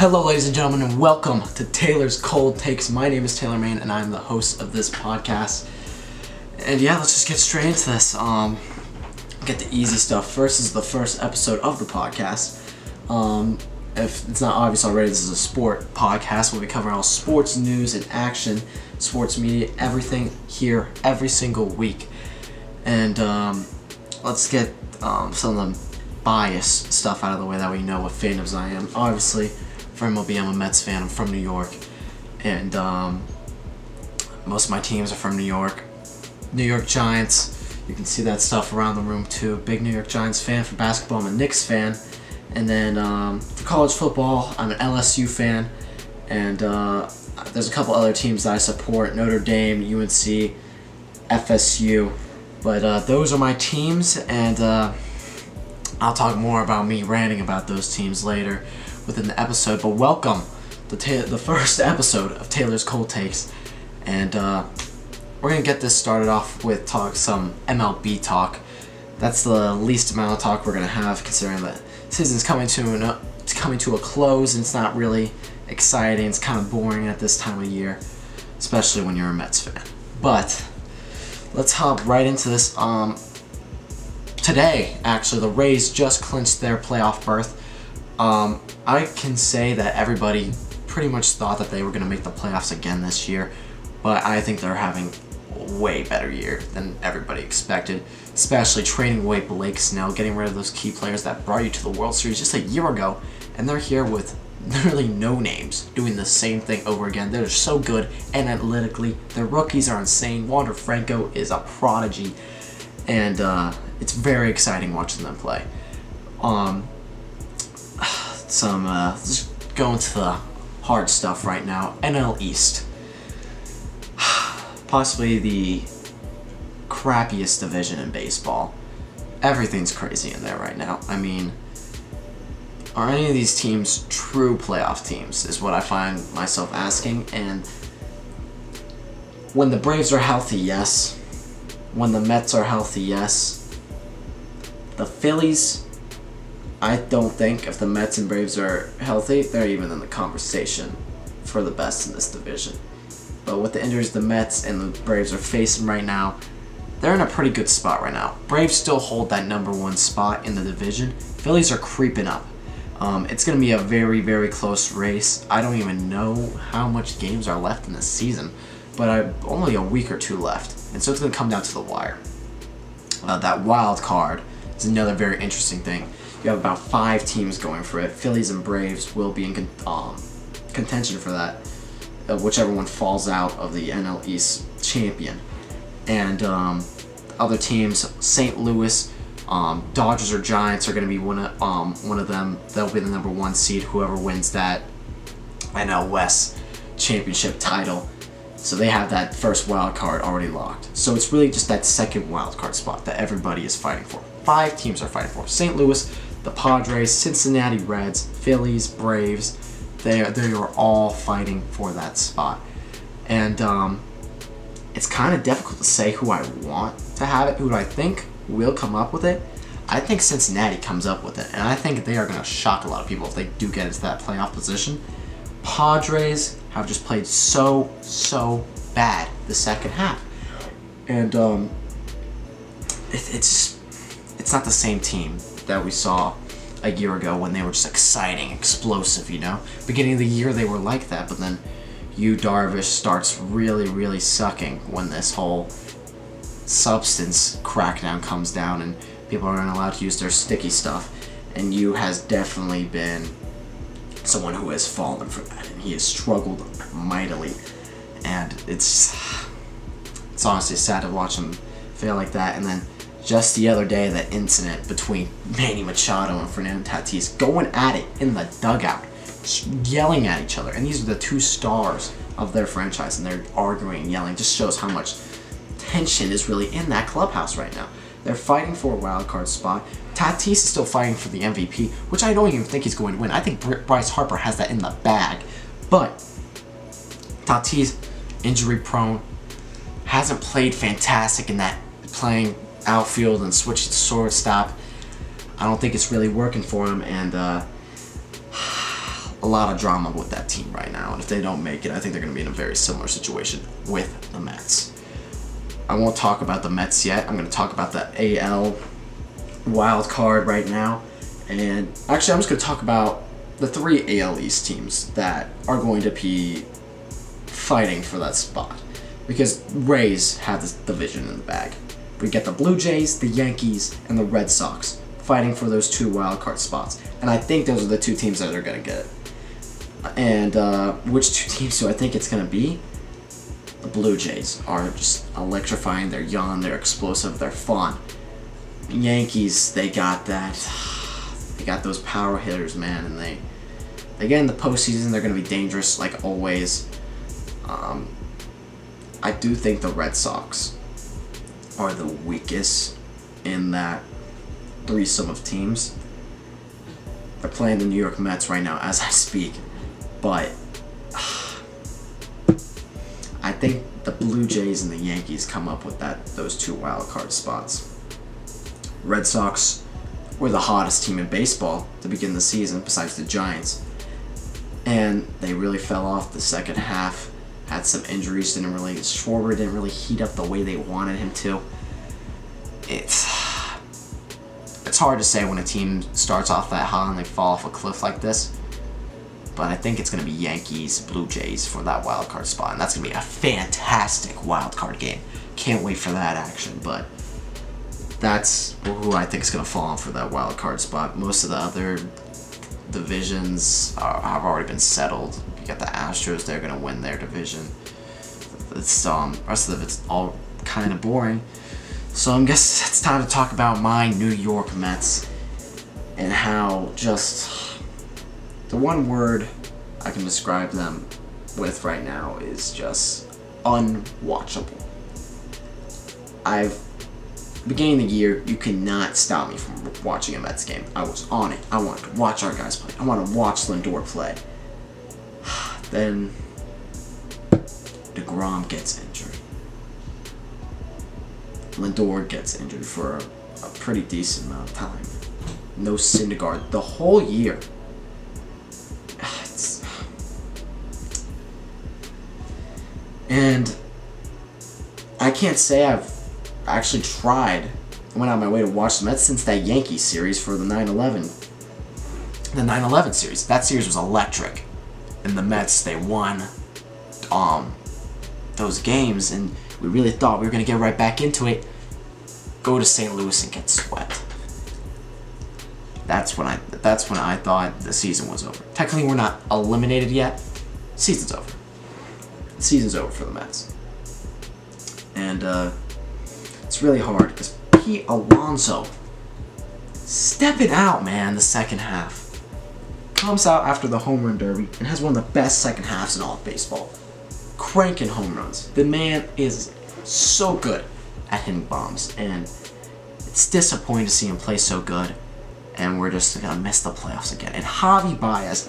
Hello, ladies and gentlemen, and welcome to Taylor's Cold Takes. My name is Taylor Main, and I'm the host of this podcast. And yeah, let's just get straight into this. Um, get the easy stuff. First is the first episode of the podcast. Um, if it's not obvious already, this is a sport podcast where we cover all sports news and action, sports media, everything here every single week. And um, let's get um, some of the bias stuff out of the way that we know what fandoms I am. Obviously, for MLB, I'm a Mets fan. I'm from New York, and um, most of my teams are from New York. New York Giants. You can see that stuff around the room too. Big New York Giants fan. For basketball, I'm a Knicks fan. And then um, for college football, I'm an LSU fan. And uh, there's a couple other teams that I support Notre Dame, UNC, FSU. But uh, those are my teams, and uh, I'll talk more about me ranting about those teams later within the episode. But welcome ta- the first episode of Taylor's Cold Takes, and uh, we're gonna get this started off with talk some MLB talk. That's the least amount of talk we're gonna have, considering that season's coming to an, it's coming to a close, and it's not really exciting. It's kind of boring at this time of year, especially when you're a Mets fan. But let's hop right into this. Um, today, actually, the Rays just clinched their playoff berth. Um, I can say that everybody pretty much thought that they were going to make the playoffs again this year, but I think they're having way better year than everybody expected, especially trading away Blake Snell, getting rid of those key players that brought you to the World Series just a year ago, and they're here with literally no names doing the same thing over again. They're so good and analytically. Their rookies are insane. Wander Franco is a prodigy, and uh, it's very exciting watching them play. Um, some uh, just going to the hard stuff right now. NL East, possibly the crappiest division in baseball. Everything's crazy in there right now. I mean, are any of these teams true playoff teams? Is what I find myself asking. And when the Braves are healthy, yes. When the Mets are healthy, yes. The Phillies, I don't think if the Mets and Braves are healthy, they're even in the conversation for the best in this division. But with the injuries the Mets and the Braves are facing right now, they're in a pretty good spot right now. Braves still hold that number one spot in the division. Phillies are creeping up. Um, it's going to be a very, very close race. I don't even know how much games are left in this season, but I, only a week or two left. And so it's going to come down to the wire. Uh, that wild card is another very interesting thing. You have about five teams going for it. Phillies and Braves will be in con- um, contention for that, uh, whichever one falls out of the NL East champion. And um, other teams, St. Louis, um, Dodgers or Giants are going to be one of um, one of them. They'll be the number one seed. Whoever wins that NL West championship title, so they have that first wild card already locked. So it's really just that second wild card spot that everybody is fighting for. Five teams are fighting for: St. Louis, the Padres, Cincinnati Reds, Phillies, Braves. They are, they are all fighting for that spot, and um, it's kind of difficult to say who I want to have it, who I think will come up with it. I think Cincinnati comes up with it, and I think they are going to shock a lot of people if they do get into that playoff position. Padres have just played so, so bad the second half. And um, it, it's it's not the same team that we saw a year ago when they were just exciting, explosive, you know? Beginning of the year they were like that, but then Yu Darvish starts really, really sucking when this whole substance crackdown comes down and people aren't allowed to use their sticky stuff. And Yu has definitely been someone who has fallen for that, and he has struggled mightily. And it's it's honestly sad to watch him fail like that. And then just the other day, that incident between Manny Machado and Fernando Tatis going at it in the dugout, yelling at each other. And these are the two stars of their franchise, and they're arguing and yelling. Just shows how much tension is really in that clubhouse right now. They're fighting for a wild card spot. Tatis is still fighting for the MVP, which I don't even think he's going to win. I think Bryce Harper has that in the bag. But Tatis, injury prone, hasn't played fantastic in that playing outfield and switching to shortstop. I don't think it's really working for him, and uh, a lot of drama with that team right now. And if they don't make it, I think they're going to be in a very similar situation with the Mets. I won't talk about the Mets yet. I'm going to talk about the AL wild card right now. And actually, I'm just going to talk about the three AL East teams that are going to be fighting for that spot. Because Rays have this division in the bag. We get the Blue Jays, the Yankees, and the Red Sox fighting for those two wild card spots. And I think those are the two teams that are going to get it. And uh, which two teams do I think it's going to be? The Blue Jays are just electrifying. They're young, they're explosive, they're fun. Yankees, they got that. They got those power hitters, man, and they they get in the postseason. They're going to be dangerous, like always. Um, I do think the Red Sox are the weakest in that threesome of teams. They're playing the New York Mets right now as I speak, but I think the Blue Jays and the Yankees come up with that those two wild card spots. Red Sox were the hottest team in baseball to begin the season, besides the Giants, and they really fell off the second half. Had some injuries, didn't really. Schwarber didn't really heat up the way they wanted him to. It's it's hard to say when a team starts off that hot and they fall off a cliff like this. But I think it's going to be Yankees, Blue Jays for that wild card spot, and that's going to be a fantastic wild card game. Can't wait for that action, but that's who I think is going to fall on for that wild card spot. Most of the other divisions are, have already been settled. Got the Astros; they're going to win their division. It's um, rest of it's all kind of boring. So I guess it's time to talk about my New York Mets and how just the one word I can describe them with right now is just unwatchable. I've beginning of the year, you cannot stop me from watching a Mets game. I was on it. I wanted to watch our guys play. I want to watch Lindor play. Then DeGrom gets injured. Lindor gets injured for a, a pretty decent amount of time. No Syndergaard the whole year. It's, and I can't say I've actually tried, went out my way to watch the Mets since that Yankee series for the 9/11. The 9/11 series. That series was electric, and the Mets they won um those games, and we really thought we were gonna get right back into it. Go to St. Louis and get swept. That's when I that's when I thought the season was over. Technically, we're not eliminated yet. Season's over. Season's over for the Mets. And uh, it's really hard because Pete Alonso stepping out, man, the second half. Comes out after the home run derby and has one of the best second halves in all of baseball. Cranking home runs. The man is so good at hitting bombs, and it's disappointing to see him play so good. And we're just gonna miss the playoffs again. And Javy Baez,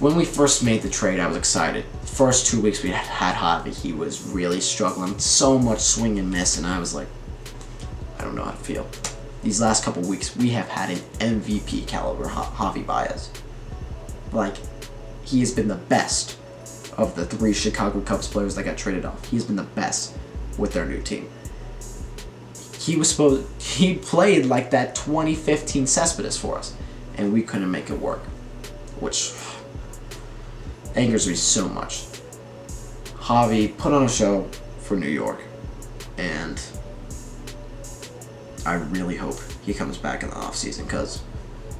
when we first made the trade, I was excited. First two weeks we had, had Javy, he was really struggling. So much swing and miss, and I was like, I don't know how to feel. These last couple weeks, we have had an MVP caliber Javy Baez. Like, he has been the best of the three Chicago Cubs players that got traded off. He's been the best with their new team. He was supposed he played like that 2015 Cespedes for us, and we couldn't make it work, which angers me so much. Javy put on a show for New York, and I really hope he comes back in the offseason because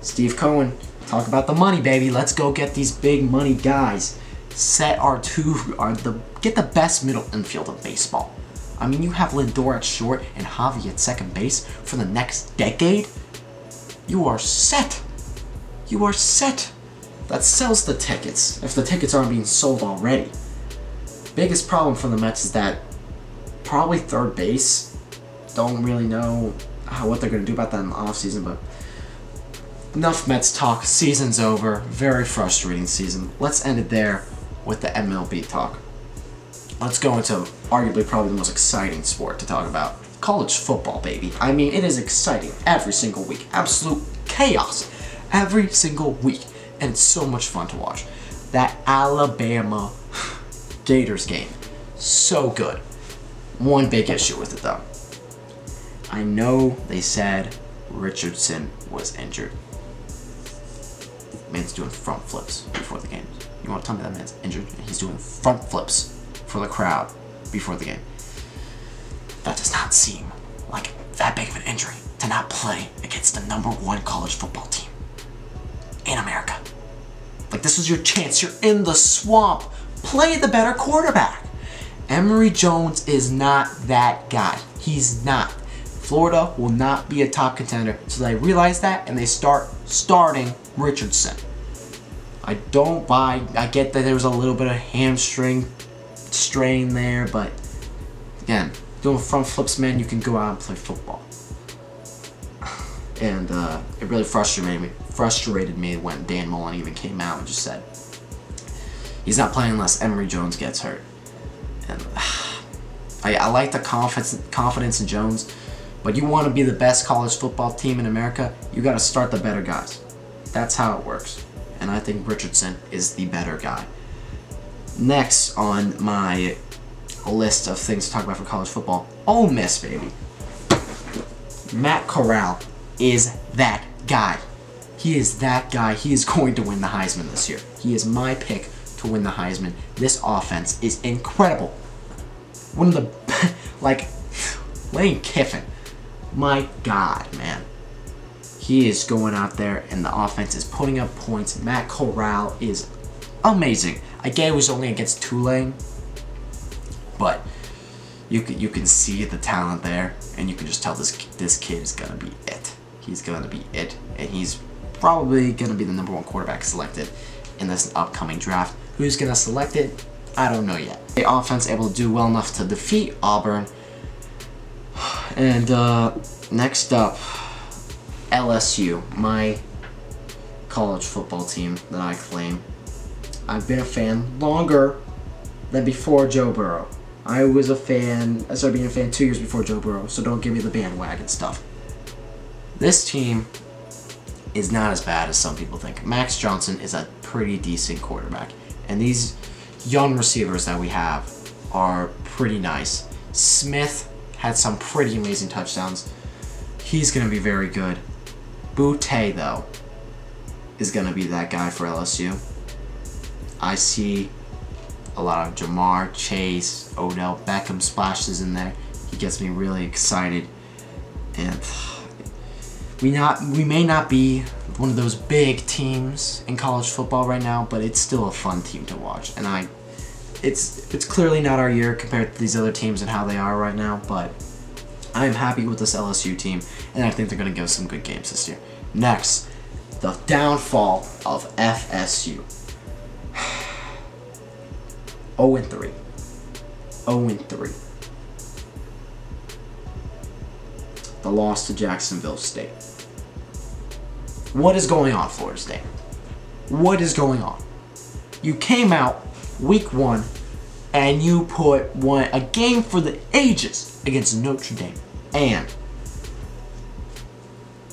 Steve Cohen, talk about the money, baby. Let's go get these big money guys. Set our two, the get the best middle infield of baseball. I mean, you have Lindor at short and Javy at second base for the next decade. You are set. You are set. That sells the tickets if the tickets aren't being sold already. Biggest problem for the Mets is that probably third base don't really know how, what they're going to do about that in the offseason, but enough Mets talk. Season's over. Very frustrating season. Let's end it there with the MLB talk. Let's go into arguably probably the most exciting sport to talk about. College football, baby. I mean, it is exciting every single week. Absolute chaos every single week. And it's so much fun to watch. that Alabama Gators game. So good. One big issue with it though. I know they said Richardson was injured. Man's doing front flips before the game. You want to tell me that man's injured? And he's doing front flips for the crowd before the game. That does not seem like that big of an injury to not play against the number one college football team in America. Like, this was your chance. You're in the swamp. Play the better quarterback. Emory Jones is not that guy. He's not. Florida will not be a top contender. So they realize that and they start starting Richardson. I don't buy. I get that there was a little bit of hamstring strain there, but again, doing front flips, man, you can go out and play football. And uh, it really frustrated me. Frustrated me when Dan Mullen even came out and just said he's not playing unless Emory Jones gets hurt. And uh, I, I like the confidence confidence in Jones, but you want to be the best college football team in America, you got to start the better guys. That's how it works. And I think Richardson is the better guy. Next on my list of things to talk about for college football, Ole Miss, baby. Matt Corral is that guy. He is that guy. He is going to win the Heisman this year. He is my pick to win the Heisman. This offense is incredible. One of the, like, Lane Kiffin. My God, man. He is going out there and the offense is putting up points. Matt Corral is amazing. I get it was only against Tulane, but you can you can see the talent there, and you can just tell this this kid is gonna be it. He's gonna be it, and he's probably gonna be the number one quarterback selected in this upcoming draft. Who's gonna select it? I don't know yet. The offense able to do well enough to defeat Auburn. And uh, next up, LSU, my college football team that I claim. I've been a fan longer than before Joe Burrow. I was a fan, I started being a fan two years before Joe Burrow, so don't give me the bandwagon stuff. This team is not as bad as some people think. Max Johnson is a pretty decent quarterback, and these young receivers that we have are pretty nice. Smith had some pretty amazing touchdowns. He's going to be very good. Boutte, though, is going to be that guy for LSU. I see a lot of Ja'Marr Chase, Odell Beckham splashes in there. He gets me really excited, and we not we may not be one of those big teams in college football right now, but it's still a fun team to watch, and I. It's it's clearly not our year compared to these other teams and how they are right now, but I am happy with this LSU team, and I think they're going to give some good games this year. Next, the downfall of FSU. 0 and 3. 0 and 3. The loss to Jacksonville State. What is going on, Florida State? What is going on? You came out week one and you put one a game for the ages against Notre Dame. And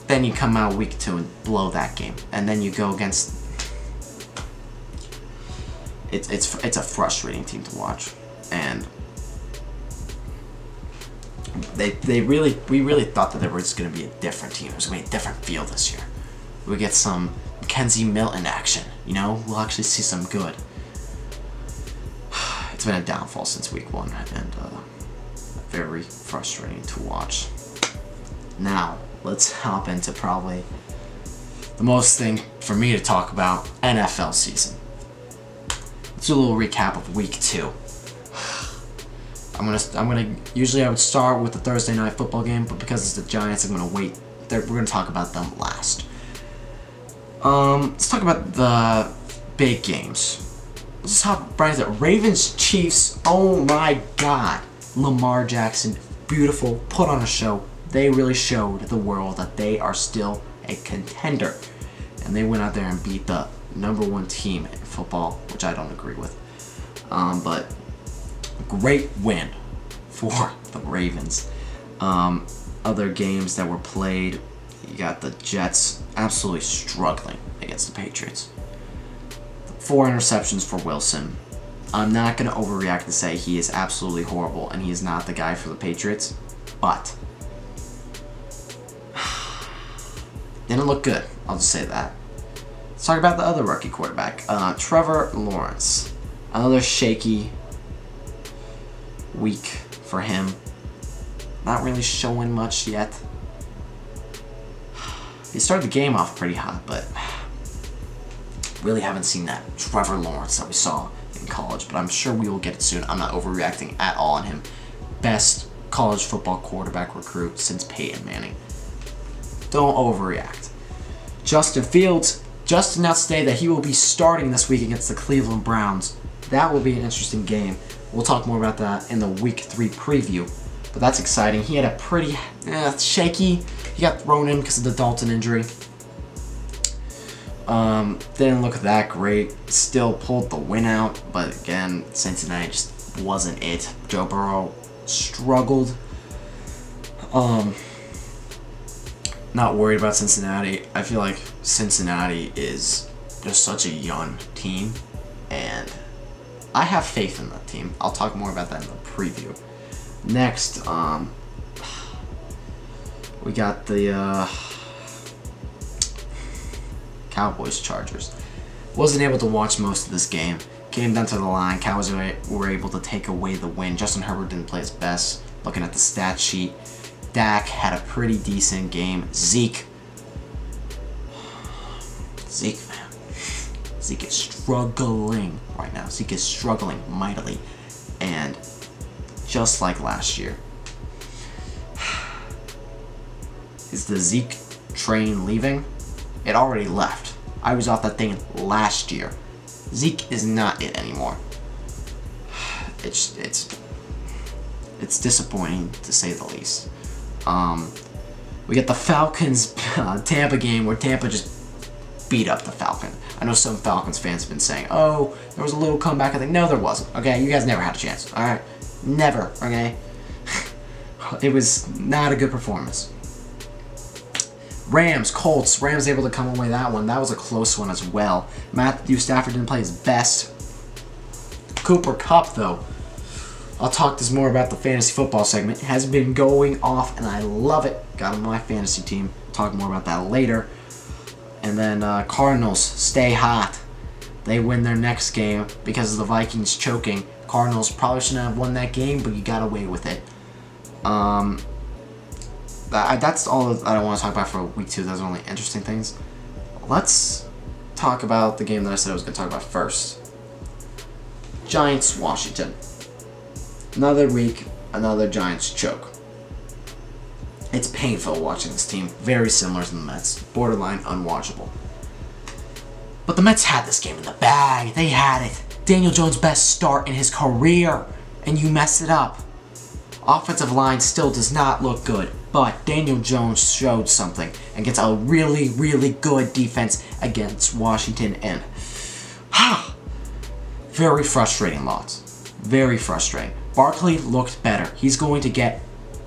then you come out week two and blow that game. And then you go against it's it's it's a frustrating team to watch, and they they really we really thought that there was going to be a different team. It was going to be a different feel this year. We get some Kenzie Milton action. You know, we'll actually see some good. It's been a downfall since week one, and uh, very frustrating to watch. Now let's hop into probably the most thing for me to talk about NFL season. Let's do a little recap of week two. I'm gonna, I'm gonna. Usually I would start with the Thursday night football game, but because it's the Giants, I'm gonna wait. They're, we're gonna talk about them last. Um, let's talk about the big games. Let's talk right there. Ravens Chiefs. Oh my God, Lamar Jackson, beautiful. Put on a show. They really showed the world that they are still a contender, and they went out there and beat the number one team in football, which I don't agree with. Um, but great win for the Ravens. Um, other games that were played, you got the Jets absolutely struggling against the Patriots. four interceptions for Wilson. I'm not going to overreact and say he is absolutely horrible and he is not the guy for the Patriots, but didn't look good. I'll just say that. Let's talk about the other rookie quarterback, uh, Trevor Lawrence. Another shaky week for him. Not really showing much yet. He started the game off pretty hot, but really haven't seen that Trevor Lawrence that we saw college, but I'm sure we will get it soon. I'm not overreacting at all on him. Best college football quarterback recruit since Peyton Manning. Don't overreact. Justin Fields just announced today that he will be starting this week against the Cleveland Browns. That will be an interesting game. We'll talk more about that in the week three preview. But that's exciting. He had a pretty eh, shaky. He got thrown in because of the Dalton injury. Um, didn't look that great. Still pulled the win out, but again, Cincinnati just wasn't it. Joe Burrow struggled. Um, not worried about Cincinnati. I feel like Cincinnati is just such a young team, and I have faith in that team. I'll talk more about that in the preview. Next, um, we got the uh, Cowboys Chargers. Wasn't able to watch most of this game. Came down to the line. Cowboys were able to take away the win. Justin Herbert didn't play his best. Looking at the stat sheet, Dak had a pretty decent game. Zeke. Zeke, man. Zeke is struggling right now. Zeke is struggling mightily. And just like last year. Is the Zeke train leaving? It already left. I was off that thing last year. Zeke is not it anymore. It's it's it's disappointing to say the least. Um, we get the Falcons uh, Tampa game where Tampa just beat up the Falcon. I know some Falcons fans have been saying, "Oh, there was a little comeback." I think no, there wasn't. Okay, you guys never had a chance. All right, never. Okay, it was not a good performance. Rams, Colts. Rams able to come away that one. That was a close one as well. Matthew Stafford didn't play his best. Cooper Kupp, though. I'll talk this more about the fantasy football segment. Has been going off, and I love it. Got on my fantasy team. Talk more about that later. And then uh, Cardinals stay hot. They win their next game because of the Vikings choking. Cardinals probably shouldn't have won that game, but you got away with it. Um, that, that's all that I want to talk about for week two. Those are only interesting things. Let's talk about the game that I said I was going to talk about first. Giants Washington. Another week, another Giants choke. It's painful watching this team, very similar to the Mets, borderline unwatchable. But the Mets had this game in the bag. They had it. Daniel Jones' best start in his career, and you mess it up. Offensive line still does not look good, but Daniel Jones showed something and gets a really, really good defense against Washington and very frustrating loss. Very frustrating. Barkley looked better. He's going to get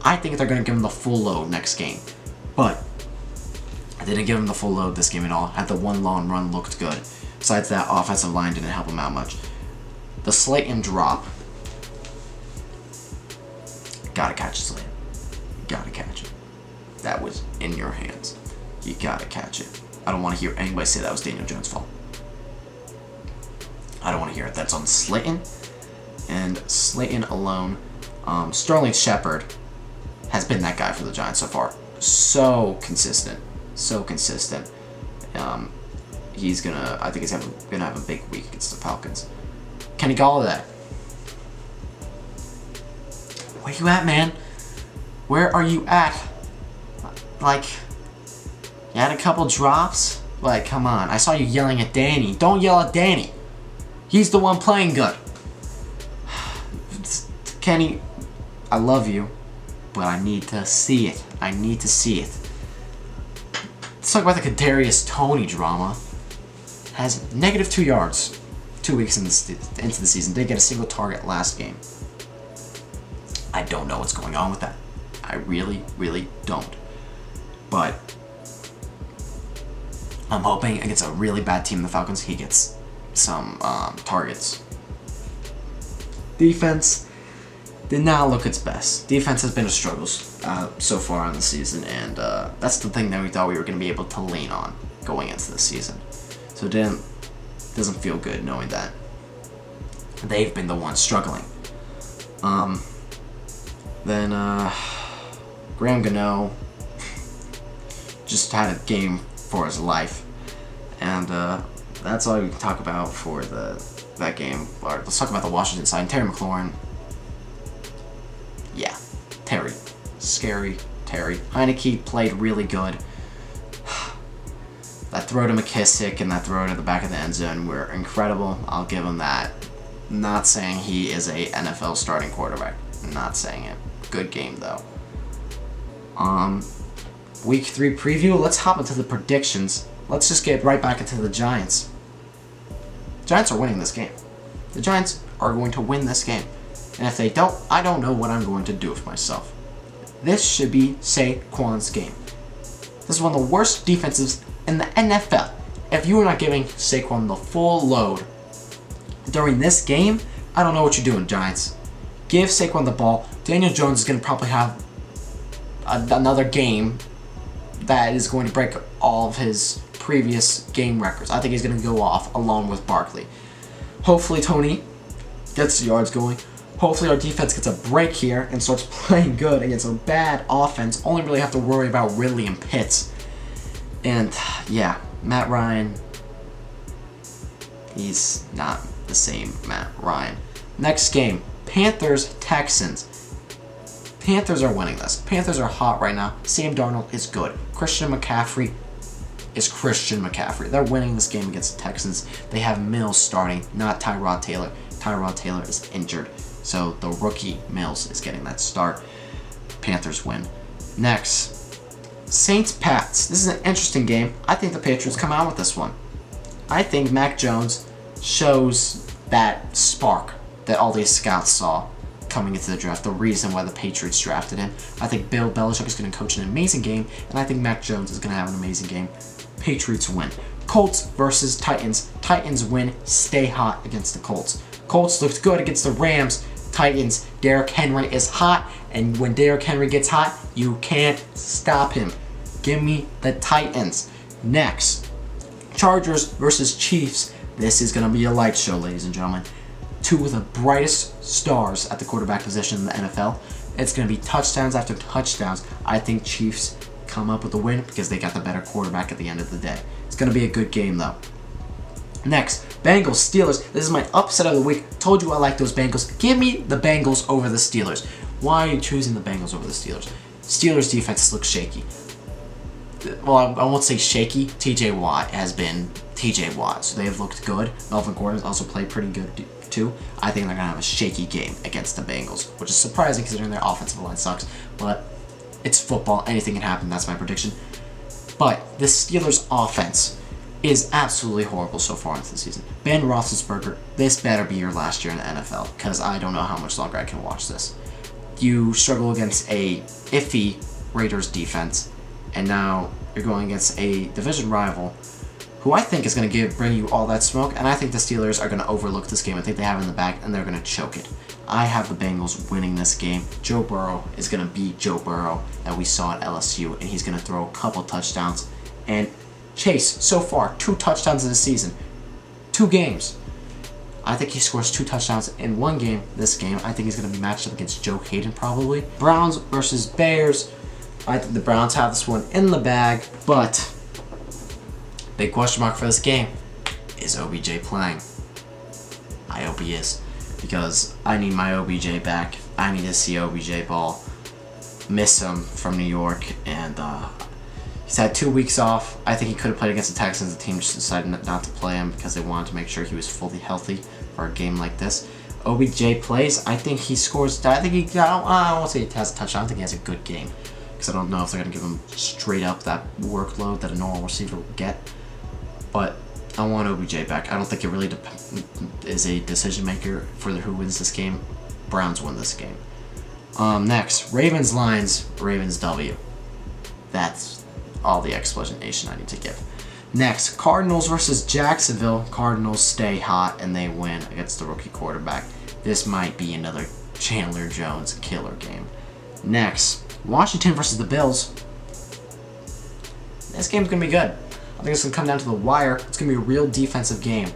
I think they're going to give him the full load next game. But I didn't give him the full load this game at all. Had the one long run looked good. Besides that, offensive line didn't help him out much. The Slayton drop Gotta catch That was in your hands. You gotta catch it. I don't want to hear anybody say that was Daniel Jones' fault. I don't want to hear it. That's on Slayton and Slayton alone. Um, Sterling Shepard has been that guy for the Giants so far. So consistent. So consistent. Um, he's gonna. I think he's having, gonna have a big week against the Falcons. Kenny Golladay where you at, man? Where are you at? Like, you had a couple drops? Like, come on. I saw you yelling at Danny. Don't yell at Danny. He's the one playing good. Kenny, I love you, but I need to see it. I need to see it. Let's talk about the Kadarius Toney drama. Has negative two yards two weeks into the season. Didn't get a single target last game. I don't know what's going on with that. I really, really don't. But I'm hoping against a really bad team, the Falcons, he gets some um, targets. Defense did not look its best. Defense has been a struggle uh, so far on the season, and uh, that's the thing that we thought we were going to be able to lean on going into the season. So it didn't doesn't feel good knowing that they've been the ones struggling. Um, then uh, Graham Gano just had a game for his life, and uh, that's all we can talk about for the that game. Or let's talk about the Washington side. Terry McLaurin. Yeah, Terry, scary Terry. Heinicke played really good. that throw to McKissick and that throw to the back of the end zone were incredible. I'll give him that. Not saying he is a NFL starting quarterback. Not saying it. Good game though. Um, week three preview. Let's hop into the predictions. Let's just get right back into the Giants. Giants are winning this game. The Giants are going to win this game. And if they don't, I don't know what I'm going to do with myself. This should be Saquon's game. This is one of the worst defenses in the NFL. If you are not giving Saquon the full load during this game, I don't know what you're doing, Giants. Give Saquon the ball. Daniel Jones is going to probably have another game that is going to break all of his previous game records. I think he's going to go off along with Barkley. Hopefully, Toney gets the yards going. Hopefully, our defense gets a break here and starts playing good against a bad offense. Only really have to worry about Ridley and Pitts. And yeah, Matt Ryan, he's not the same Matt Ryan. Next game, Panthers Texans. Panthers are winning this. Panthers are hot right now. Sam Darnold is good. Christian McCaffrey is Christian McCaffrey. They're winning this game against the Texans. They have Mills starting, not Tyrod Taylor. Tyrod Taylor is injured. So the rookie Mills is getting that start. Panthers win. Next, Saints Pats. This is an interesting game. I think the Patriots come out with this one. I think Mac Jones shows that spark that all these scouts saw coming into the draft, the reason why the Patriots drafted him. I think Bill Belichick is going to coach an amazing game, and I think Mac Jones is going to have an amazing game. Patriots win. Colts versus Titans. Titans win. Stay hot against the Colts. Colts looked good against the Rams. Titans. Derrick Henry is hot, and when Derrick Henry gets hot, you can't stop him. Give me the Titans. Next, Chargers versus Chiefs. This is going to be a light show, ladies and gentlemen. Two of the brightest stars at the quarterback position in the NFL. It's going to be touchdowns after touchdowns. I think Chiefs come up with a win because they got the better quarterback at the end of the day. It's going to be a good game, though. Next, Bengals, Steelers. This is my upset of the week. Told you I like those Bengals. Give me the Bengals over the Steelers. Why are you choosing the Bengals over the Steelers? Steelers defense looks shaky. Well, I, won't say shaky. TJ Watt has been TJ Watt, so they have looked good. Melvin Gordon also played pretty good too. I think they're gonna have a shaky game against the Bengals, which is surprising considering their offensive line sucks. But it's football; anything can happen. That's my prediction. But the Steelers' offense is absolutely horrible so far into the season. Ben Roethlisberger, this better be your last year in the NFL, because I don't know how much longer I can watch this. You struggle against a iffy Raiders defense, and now you're going against a division rival who I think is going to give bring you all that smoke, and I think the Steelers are going to overlook this game. I think they have in the back, and they're going to choke it. I have the Bengals winning this game. Joe Burrow is going to beat Joe Burrow that we saw at LSU, and he's going to throw a couple touchdowns. And Chase, so far, two touchdowns in the season, two games. I think he scores two touchdowns in one game this game. I think he's going to be matched up against Joe Haden probably. Browns versus Bears. I think the Browns have this one in the bag, but Big question mark for this game. Is OBJ playing? I hope he is. Because I need my OBJ back. I need to see OBJ ball. Miss him from New York. And uh, he's had two weeks off. I think he could have played against the Texans. The team just decided not to play him because they wanted to make sure he was fully healthy for a game like this. OBJ plays. I think he scores. I think he. I don't, I don't want to say he has a touchdown. I think he has a good game because I don't know if they're going to give him straight up that workload that a normal receiver would get. But I want OBJ back. I don't think it really is a decision maker for who wins this game. Browns win this game. Um, next, Ravens Lions, Ravens W. That's all the explanation I need to give. Next, Cardinals versus Jacksonville. Cardinals stay hot and they win against the rookie quarterback. This might be another Chandler Jones killer game. Next, Washington versus the Bills. This game's gonna be good. I think it's gonna come down to the wire. It's gonna be a real defensive game.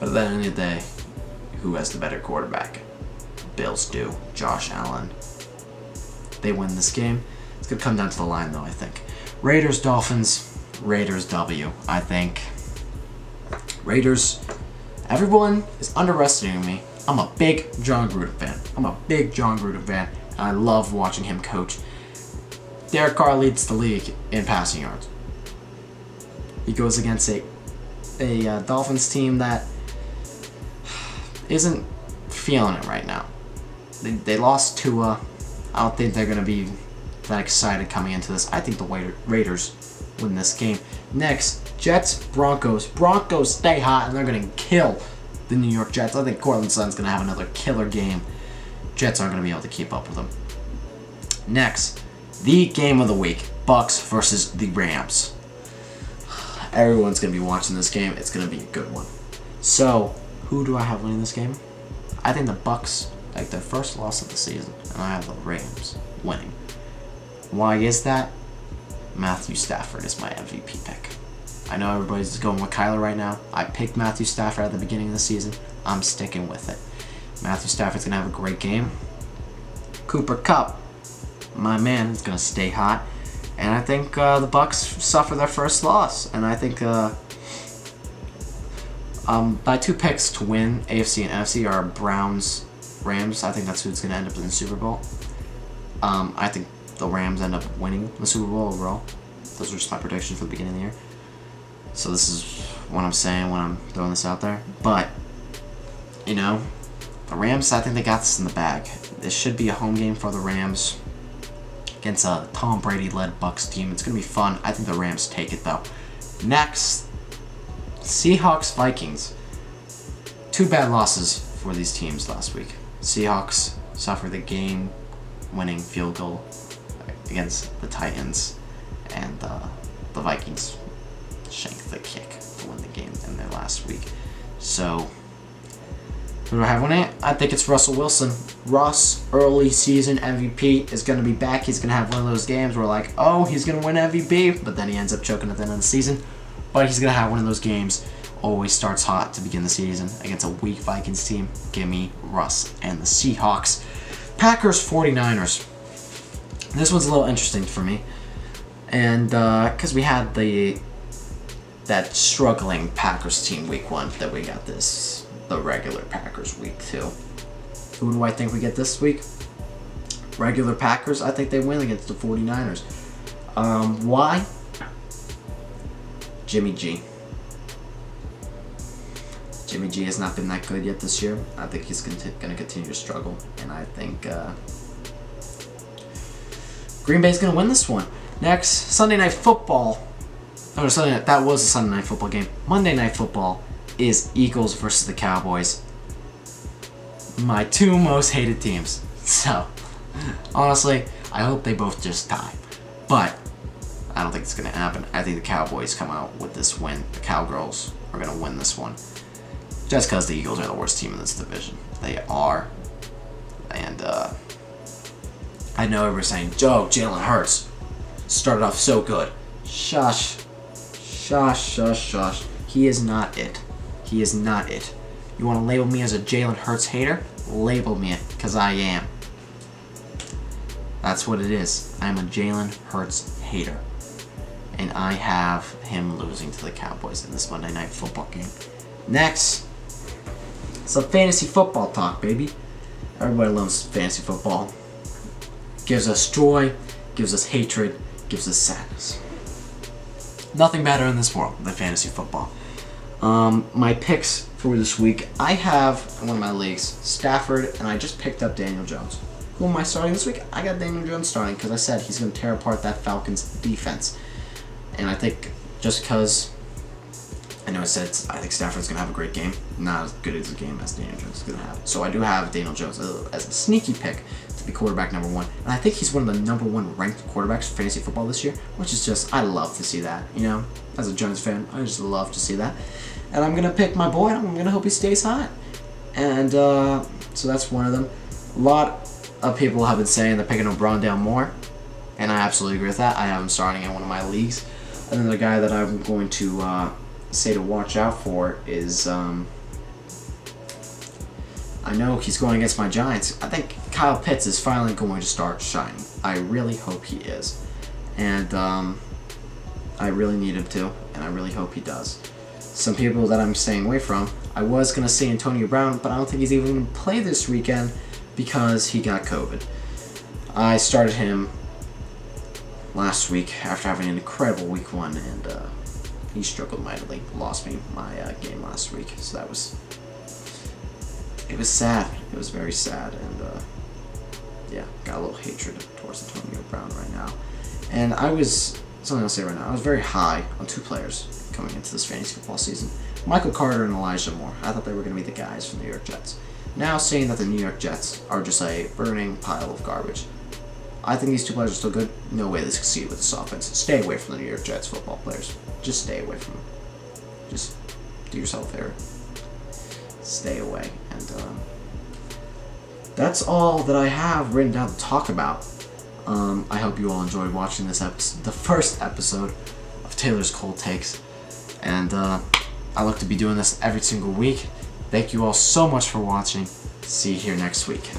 But at the end of the day, who has the better quarterback? Bills do. Josh Allen. They win this game. It's gonna come down to the line though, I think. Raiders, Dolphins, Raiders W, I think. Raiders, everyone is underestimating me. I'm a big Jon Gruden fan. I'm a big Jon Gruden fan. And I love watching him coach. Derek Carr leads the league in passing yards. He goes against a a uh, Dolphins team that isn't feeling it right now. They, they lost Tua. I don't think they're going to be that excited coming into this. I think the Raiders win this game. Next, Jets, Broncos. Broncos stay hot and they're going to kill the New York Jets. I think Courtland Sutton's going to have another killer game. Jets aren't going to be able to keep up with them. Next, the game of the week. Bucs versus the Rams. Everyone's going to be watching this game. It's going to be a good one. So, who do I have winning this game? I think the Bucs like their first loss of the season, and I have the Rams winning. Why is that? Matthew Stafford is my MVP pick. I know everybody's going with Kyler right now. I picked Matthew Stafford at the beginning of the season. I'm sticking with it. Matthew Stafford's gonna have a great game. Cooper Kupp, my man, is gonna stay hot, and I think uh, the Bucs suffer their first loss, and I think uh, um, my two picks to win AFC and NFC are Browns, Rams. I think that's who's gonna end up in the Super Bowl. Um, I think the Rams end up winning the Super Bowl overall. Those are just my predictions for the beginning of the year. So this is what I'm saying when I'm throwing this out there. But, you know, the Rams, I think they got this in the bag. This should be a home game for the Rams against a Tom Brady-led Bucs team. It's going to be fun. I think the Rams take it, though. Next, Seahawks Vikings. Two bad losses for these teams last week. Seahawks suffered the game winning field goal against the Titans, and uh, the Vikings shanked the kick to win the game in their last week. So, do I have it? I think it's Russell Wilson. Russ, early season MVP, is going to be back. He's going to have one of those games where, like, oh, he's going to win MVP, but then he ends up choking at the end of the season. But he's going to have one of those games. Always starts hot to begin the season against a weak Vikings team. Give me Russ and the Seahawks. Packers 49ers. This one's a little interesting for me. And because uh, we had the that struggling Packers team week one, that we got this the regular Packers week two. Who do I think we get this week? Regular Packers, I think they win against the 49ers. Um, why? Jimmy G. Jimmy G has not been that good yet this year. I think he's going to continue to struggle, and I think uh, Green Bay's going to win this one. Next, Sunday Night Football. Oh, Sunday night, that was a Sunday Night Football game. Monday Night Football is Eagles versus the Cowboys. My two most hated teams. So, honestly, I hope they both just die. But, I don't think it's going to happen. I think the Cowboys come out with this win. The Cowgirls are going to win this one. Just because the Eagles are the worst team in this division. They are. And, uh, I know everyone's saying, Joe, Jalen Hurts started off so good. Shush. Shush, shush, shush. He is not it. He is not it. You want to label me as a Jalen Hurts hater? Label me it, because I am. That's what it is. I'm a Jalen Hurts hater. And I have him losing to the Cowboys in this Monday Night Football game. Next, some fantasy football talk, baby. Everybody loves fantasy football gives us joy, gives us hatred, gives us sadness. Nothing better in this world than fantasy football. Um, my picks for this week, I have one of my leagues Stafford, and I just picked up Daniel Jones. Who am I starting this week? I got Daniel Jones starting because I said he's going to tear apart that Falcons defense. And I think just because I know I said I think Stafford's gonna have a great game. Not as good as a game as Daniel Jones is gonna have. So I do have Daniel Jones as a sneaky pick to be quarterback number one, and I think he's one of the number one ranked quarterbacks for fantasy football this year, which is just I love to see that. You know, as a Jones fan, I just love to see that. And I'm gonna pick my boy. I'm gonna hope he stays hot. And uh, so that's one of them. A lot of people have been saying they're picking up down more, and I absolutely agree with that. I have him starting in one of my leagues. And then the guy that I'm going to uh, say to watch out for is um, I know he's going against my Giants. I think Kyle Pitts is finally going to start shining. I really hope he is. And um, I really need him to, and I really hope he does. Some people that I'm staying away from, I was going to say Antonio Brown, but I don't think he's even going to play this weekend because he got COVID. I started him last week after having an incredible week one, and uh, he struggled mightily. Lost me my uh, game last week, so that was it was sad. It was very sad, and uh, yeah, got a little hatred towards Antonio Brown right now. And I was something I'll say right now. I was very high on two players coming into this fantasy football season: Michael Carter and Elijah Moore. I thought they were going to be the guys from the New York Jets. Now seeing that the New York Jets are just a burning pile of garbage, I think these two players are still good. No way they succeed with this offense. Stay away from the New York Jets football players. Just stay away from them. Just do yourself a favor. Stay away. And um, that's all that I have written down to talk about. Um, I hope you all enjoyed watching this episode, the first episode of Taylor's Cold Takes. And uh, I look to be doing this every single week. Thank you all so much for watching. See you here next week.